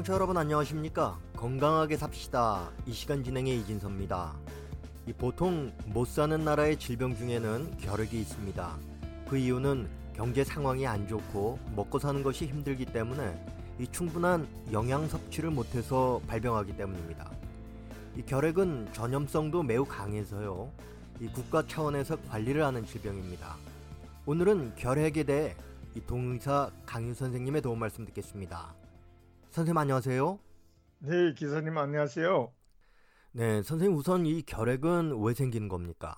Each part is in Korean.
청취자 여러분 안녕하십니까? 건강하게 삽시다. 이 시간 진행의 이진섭입니다. 이 보통 못 사는 나라의 질병 중에는 결핵이 있습니다. 그 이유는 경제 상황이 안 좋고 먹고 사는 것이 힘들기 때문에 이 충분한 영양 섭취를 못해서 발병하기 때문입니다. 이 결핵은 전염성도 매우 강해서요. 이 국가 차원에서 관리를 하는 질병입니다. 오늘은 결핵에 대해 이 동의사 강유 선생님의 도움 말씀 듣겠습니다. 선생님 안녕하세요. 네, 기사님 안녕하세요. 네, 선생님 우선 이 결핵은 왜 생기는 겁니까?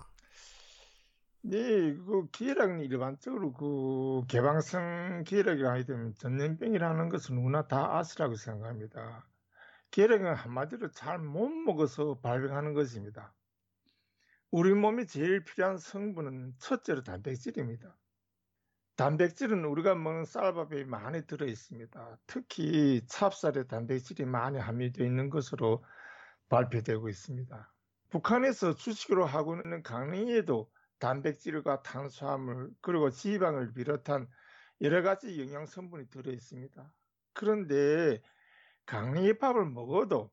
네, 그 기혈액은 일반적으로 그 개방성 기혈액이 아니면 전염병이라는 것은 누구나 다 아시라고 생각합니다. 기혈액은 한마디로 잘 못 먹어서 발병하는 것입니다. 우리 몸에 제일 필요한 성분은 첫째로 단백질입니다. 단백질은 우리가 먹는 쌀밥에 많이 들어 있습니다. 특히 찹쌀에 단백질이 많이 함유되어 있는 것으로 발표되고 있습니다. 북한에서 주식으로 하고 있는 강냉이에도 단백질과 탄수화물 그리고 지방을 비롯한 여러 가지 영양 성분이 들어 있습니다. 그런데 강냉이 밥을 먹어도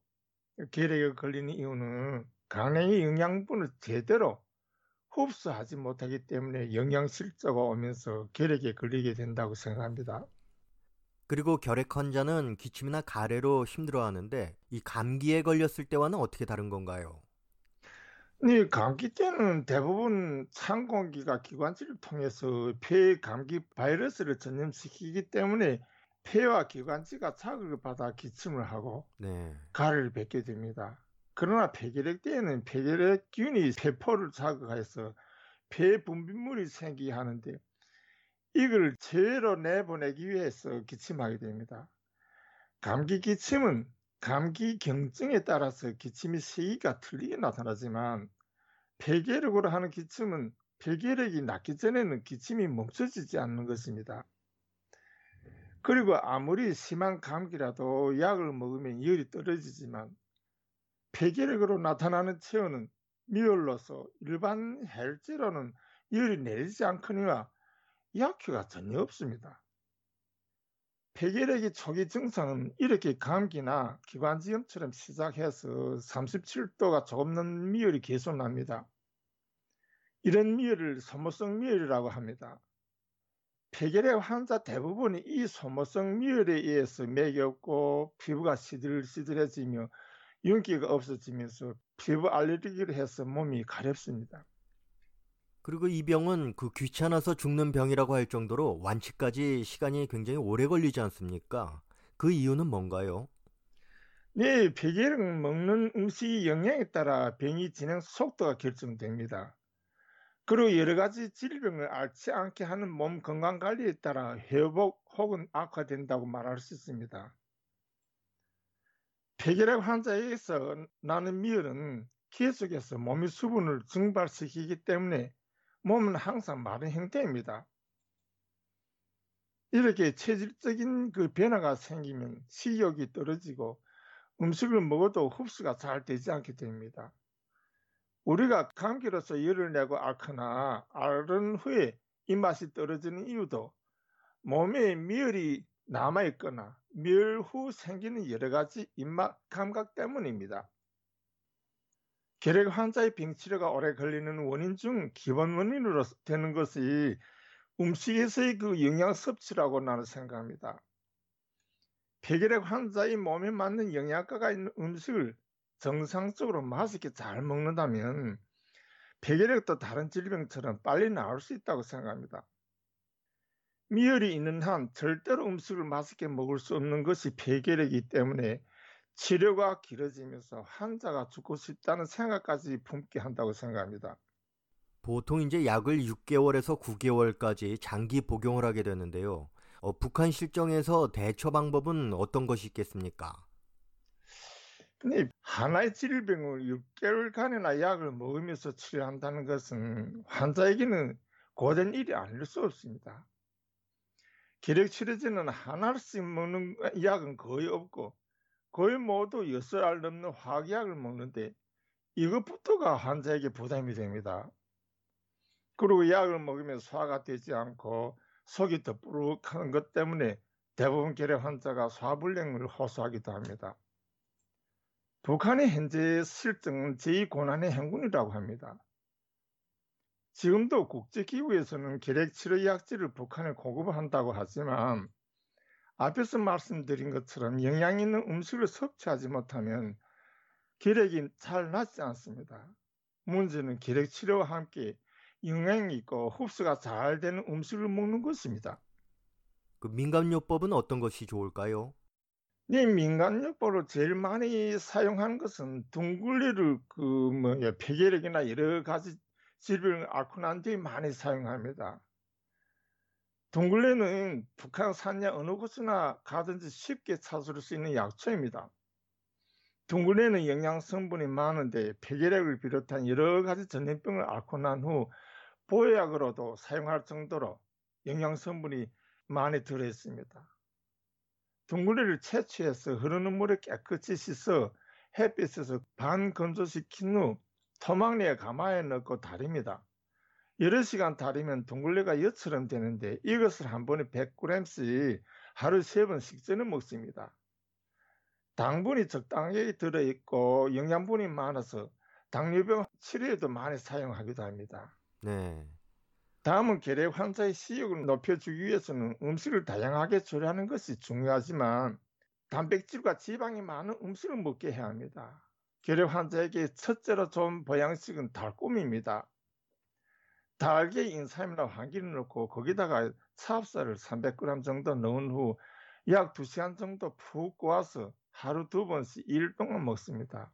결핵에 걸리는 이유는 강냉이 영양분을 제대로 흡수하지 못하기 때문에 영양 실조가 오면서 결핵에 걸리게 된다고 생각합니다. 그리고 결핵 환자는 기침이나 가래로 힘들어하는데 이 감기에 걸렸을 때와는 어떻게 다른 건가요? 네, 감기 때는 대부분 찬 공기가 기관지를 통해서 폐 감기 바이러스를 전염시키기 때문에 폐와 기관지가 자극을 받아 기침을 하고 네. 가래를 뱉게 됩니다. 그러나 폐결핵 때에는 폐결핵균이 폐포를 자극해서 폐 분비물이 생기게 하는데 이걸 제로 내보내기 위해서 기침하게 됩니다. 감기 기침은 감기 경증에 따라서 기침의 시기가 틀리게 나타나지만 폐결핵으로 하는 기침은 폐결핵이 낫기 전에는 기침이 멈춰지지 않는 것입니다. 그리고 아무리 심한 감기라도 약을 먹으면 열이 떨어지지만 폐결핵으로 나타나는 체온은 미열로서 일반 헬제로는 열이 내리지 않거니와 약효가 전혀 없습니다. 폐결핵의 초기 증상은 이렇게 감기나 기관지염처럼 시작해서 37도가 조금 넘는 미열이 계속 납니다. 이런 미열을 소모성 미열이라고 합니다. 폐결핵 환자 대부분이 이 소모성 미열에 의해서 맥이 없고 피부가 시들시들해지며 윤기가 없어지면서 피부 알레르기를 해서 몸이 가렵습니다. 그리고 이 병은 그 귀찮아서 죽는 병이라고 할 정도로 완치까지 시간이 굉장히 오래 걸리지 않습니까? 그 이유는 뭔가요? 네, 폐결핵 먹는 음식 영양에 따라 병이 진행 속도가 결정됩니다. 그리고 여러 가지 질병을 앓지 않게 하는 몸 건강 관리에 따라 회복 혹은 악화된다고 말할 수 있습니다. 폐결핵 환자에게서 나는 미열은 계속해서 몸의 수분을 증발시키기 때문에 몸은 항상 마른 형태입니다. 이렇게 체질적인 그 변화가 생기면 식욕이 떨어지고 음식을 먹어도 흡수가 잘 되지 않게 됩니다. 우리가 감기로서 열을 내고 앓거나 앓은 후에 입맛이 떨어지는 이유도 몸에 미열이 남아있거나 멸후 생기는 여러 가지 입맛 감각 때문입니다. 결핵 환자의 병치료가 오래 걸리는 원인 중 기본 원인으로 되는 것이 음식에서의 그 영양 섭취라고 나는 생각합니다. 폐결핵 환자의 몸에 맞는 영양가가 있는 음식을 정상적으로 맛있게 잘 먹는다면 폐결핵도 다른 질병처럼 빨리 나을 수 있다고 생각합니다. 미열이 있는 한 절대로 음식을 맛있게 먹을 수 없는 것이 폐결핵이기 때문에 치료가 길어지면서 환자가 죽고 싶다는 생각까지 품게 한다고 생각합니다. 보통 이제 약을 6개월에서 9개월까지 장기 복용을 하게 되는데요. 어, 북한 실정에서 대처 방법은 어떤 것이 있겠습니까? 근데 하나의 질병을 6개월간이나 약을 먹으면서 치료한다는 것은 환자에게는 고된 일이 아닐 수 없습니다. 기력 치료제는 하나씩 먹는 약은 거의 없고 거의 모두 여섯 알 넘는 화학약을 먹는데 이것부터가 환자에게 부담이 됩니다. 그리고 약을 먹으면 소화가 되지 않고 속이 더 뿌룩한 것 때문에 대부분 결핵 환자가 소화불량을 호소하기도 합니다. 북한의 현재 실정은 제2고난의 행군이라고 합니다. 지금도 국제기구에서는 결핵치료 약제를 북한에 공급한다고 하지만 앞에서 말씀드린 것처럼 영양 있는 음식을 섭취하지 못하면 결핵이 잘 낫지 않습니다. 문제는 결핵 치료와 함께 영양이 있고 흡수가 잘 되는 음식을 먹는 것입니다. 그 민간요법은 어떤 것이 좋을까요? 이 민간요법으로 제일 많이 사용하는 것은 둥글레를 그 뭐야 폐결핵이나 여러 가지 난 뒤에 많이 사용합니다. 둥글레는 북한 산야 어느 곳이나 가든지 쉽게 찾을 수 있는 약초입니다. 둥글레는 영양 성분이 많은데 폐결핵을 비롯한 여러 가지 전염병을 앓고 난 후 보약으로도 사용할 정도로 영양 성분이 많이 들어 있습니다. 둥글레를 채취해서 흐르는 물에 깨끗이 씻어 햇빛에서 반건조시킨 후 토막내에 가마에 넣고 다립니다. 여러 시간 다리면 둥글레가 엿처럼 되는데 이것을 한 번에 100g씩 하루 세번 식전에 먹습니다. 당분이 적당하게 들어있고 영양분이 많아서 당뇨병 치료에도 많이 사용하기도 합니다. 네. 다음은 결핵 환자의 식욕을 높여주기 위해서는 음식을 다양하게 조리하는 것이 중요하지만 단백질과 지방이 많은 음식을 먹게 해야 합니다. 결핵 환자에게 첫째로 좋은 보양식은 달콤입니다. 달게 인삼이나 황기를 넣고 거기다가 차합살을 300g 정도 넣은 후 약 2시간 정도 푹 구워서 하루 두 번씩 일 동안 먹습니다.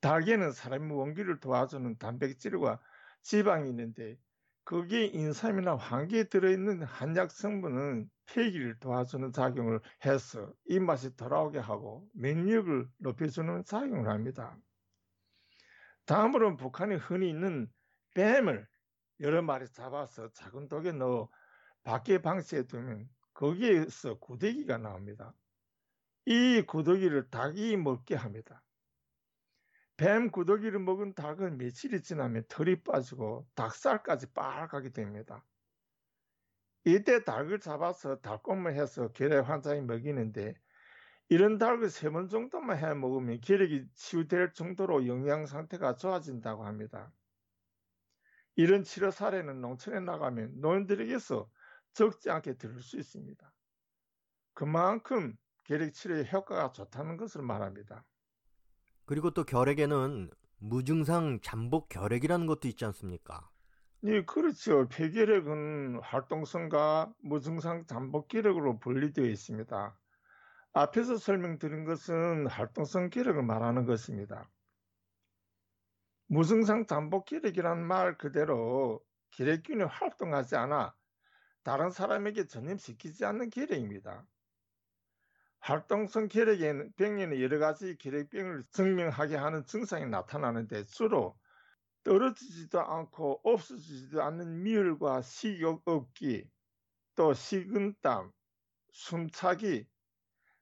달게는 사람의 원기를 도와주는 단백질과 지방이 있는데 거기에 인삼이나 황기에 들어있는 한약 성분은 폐기를 도와주는 작용을 해서 입맛이 돌아오게 하고免疫을 높여주는 작용을 합니다. 다음으로는 북한에 흔히 있는 뱀을 여러 마리 잡아서 작은 독에 넣어 밖에 방치해 두면 거기에서 구데기가 나옵니다. 이 구더기를 닭이 먹게 합니다. 뱀 구더기를 먹은 닭은 며칠이 지나면 털이 빠지고 닭살까지 빨갛게 됩니다. 이때 닭을 잡아서 닭곰을 해서 결핵 환자에 먹이는데 이런 닭을 세 번 정도만 해 먹으면 결핵이 치유될 정도로 영양 상태가 좋아진다고 합니다. 이런 치료 사례는 농촌에 나가면 노인들에게서 적지 않게 들을 수 있습니다. 그만큼 결핵 치료의 효과가 좋다는 것을 말합니다. 그리고 또 결핵에는 무증상 잠복 결핵이라는 것도 있지 않습니까? 네, 그렇죠. 폐결핵은 활동성과 무증상 잠복 결핵으로 분리되어 있습니다. 앞에서 설명드린 것은 활동성 결핵을 말하는 것입니다. 무증상 잠복 기력이란 말 그대로 기력균이 활동하지 않아 다른 사람에게 전염시키지 않는 기력입니다. 활동성 기력에는 병에는 여러 가지 기력병을 증명하게 하는 증상이 나타나는데 주로 떨어지지도 않고 없어지지도 않는 미열과 식욕 없기, 또 식은땀, 숨차기,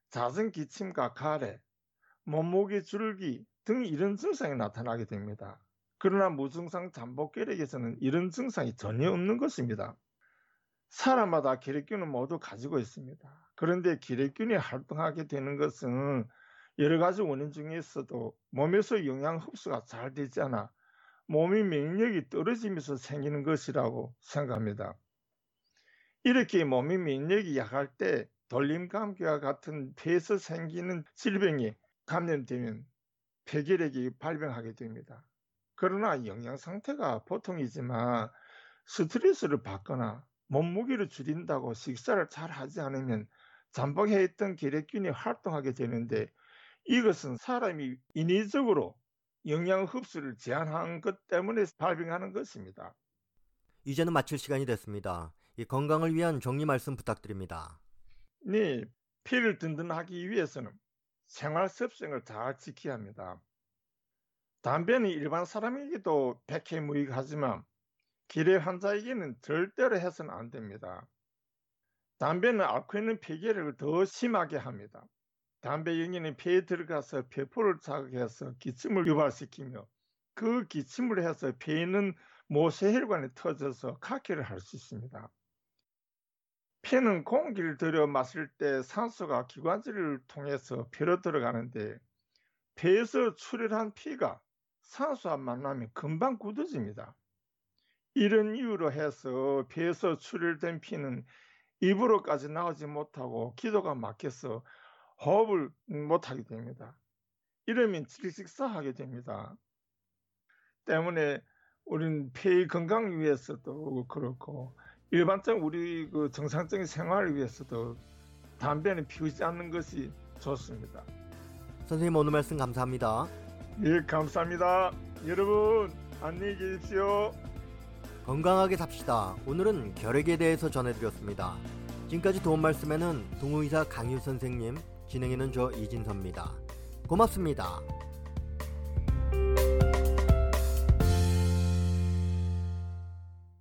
잦은 기침과 가래, 몸무게 줄기, 등 이런 증상이 나타나게 됩니다. 그러나 무증상 잠복결핵에서는 이런 증상이 전혀 없는 것입니다. 사람마다 기력균은 모두 가지고 있습니다. 그런데 기레균이 활동하게 되는 것은 여러 가지 원인 중에서도 몸에서 영양 흡수가 잘 되지 않아 몸의 면역력이 떨어지면서 생기는 것이라고 생각합니다. 이렇게 몸의 면역력이 약할 때 돌림 감기와 같은 폐에서 생기는 질병이 감염되면 폐결핵이 발병하게 됩니다. 그러나 영양 상태가 보통이지만 스트레스를 받거나 몸무게를 줄인다고 식사를 잘 하지 않으면 잠복해 있던 결핵균이 활동하게 되는데 이것은 사람이 인위적으로 영양 흡수를 제한한 것 때문에 발병하는 것입니다. 이제는 마칠 시간이 됐습니다. 이 건강을 위한 정리 말씀 부탁드립니다. 네, 피를 든든하기 위해서는 생활 습성을 잘 지켜야 합니다. 담배는 일반 사람에게도 백해무익하지만 기뢰 환자에게는 절대로 해서는 안 됩니다. 담배는 있는 폐결핵을 더 심하게 합니다. 담배 연기는 폐에 들어가서 폐포를 자극해서 기침을 유발시키며 그 기침을 해서 폐에 있는 모세혈관이 터져서 각혈을 할수 있습니다. 피는 공기를 들여 마실 때 산소가 기관지를 통해서 폐로 들어가는데 폐에서 출혈한 피가 산소와 만나면 금방 굳어집니다. 이런 이유로 해서 폐에서 출혈된 피는 입으로까지 나오지 못하고 기도가 막혀서 호흡을 못하게 됩니다. 이러면 질식사하게 됩니다. 때문에 우리는 폐의 건강을 위해서도 그렇고 일반적 우리 그 정상적인 생활을 위해서도 담배는 피우지 않는 것이 좋습니다. 선생님 오늘 말씀 감사합니다. 예, 감사합니다. 여러분 안녕히 계십시오. 건강하게 삽시다. 오늘은 결핵에 대해서 전해드렸습니다. 지금까지 도움 말씀에는 동의사 강유 선생님, 진행에는 저 이진섭입니다. 고맙습니다.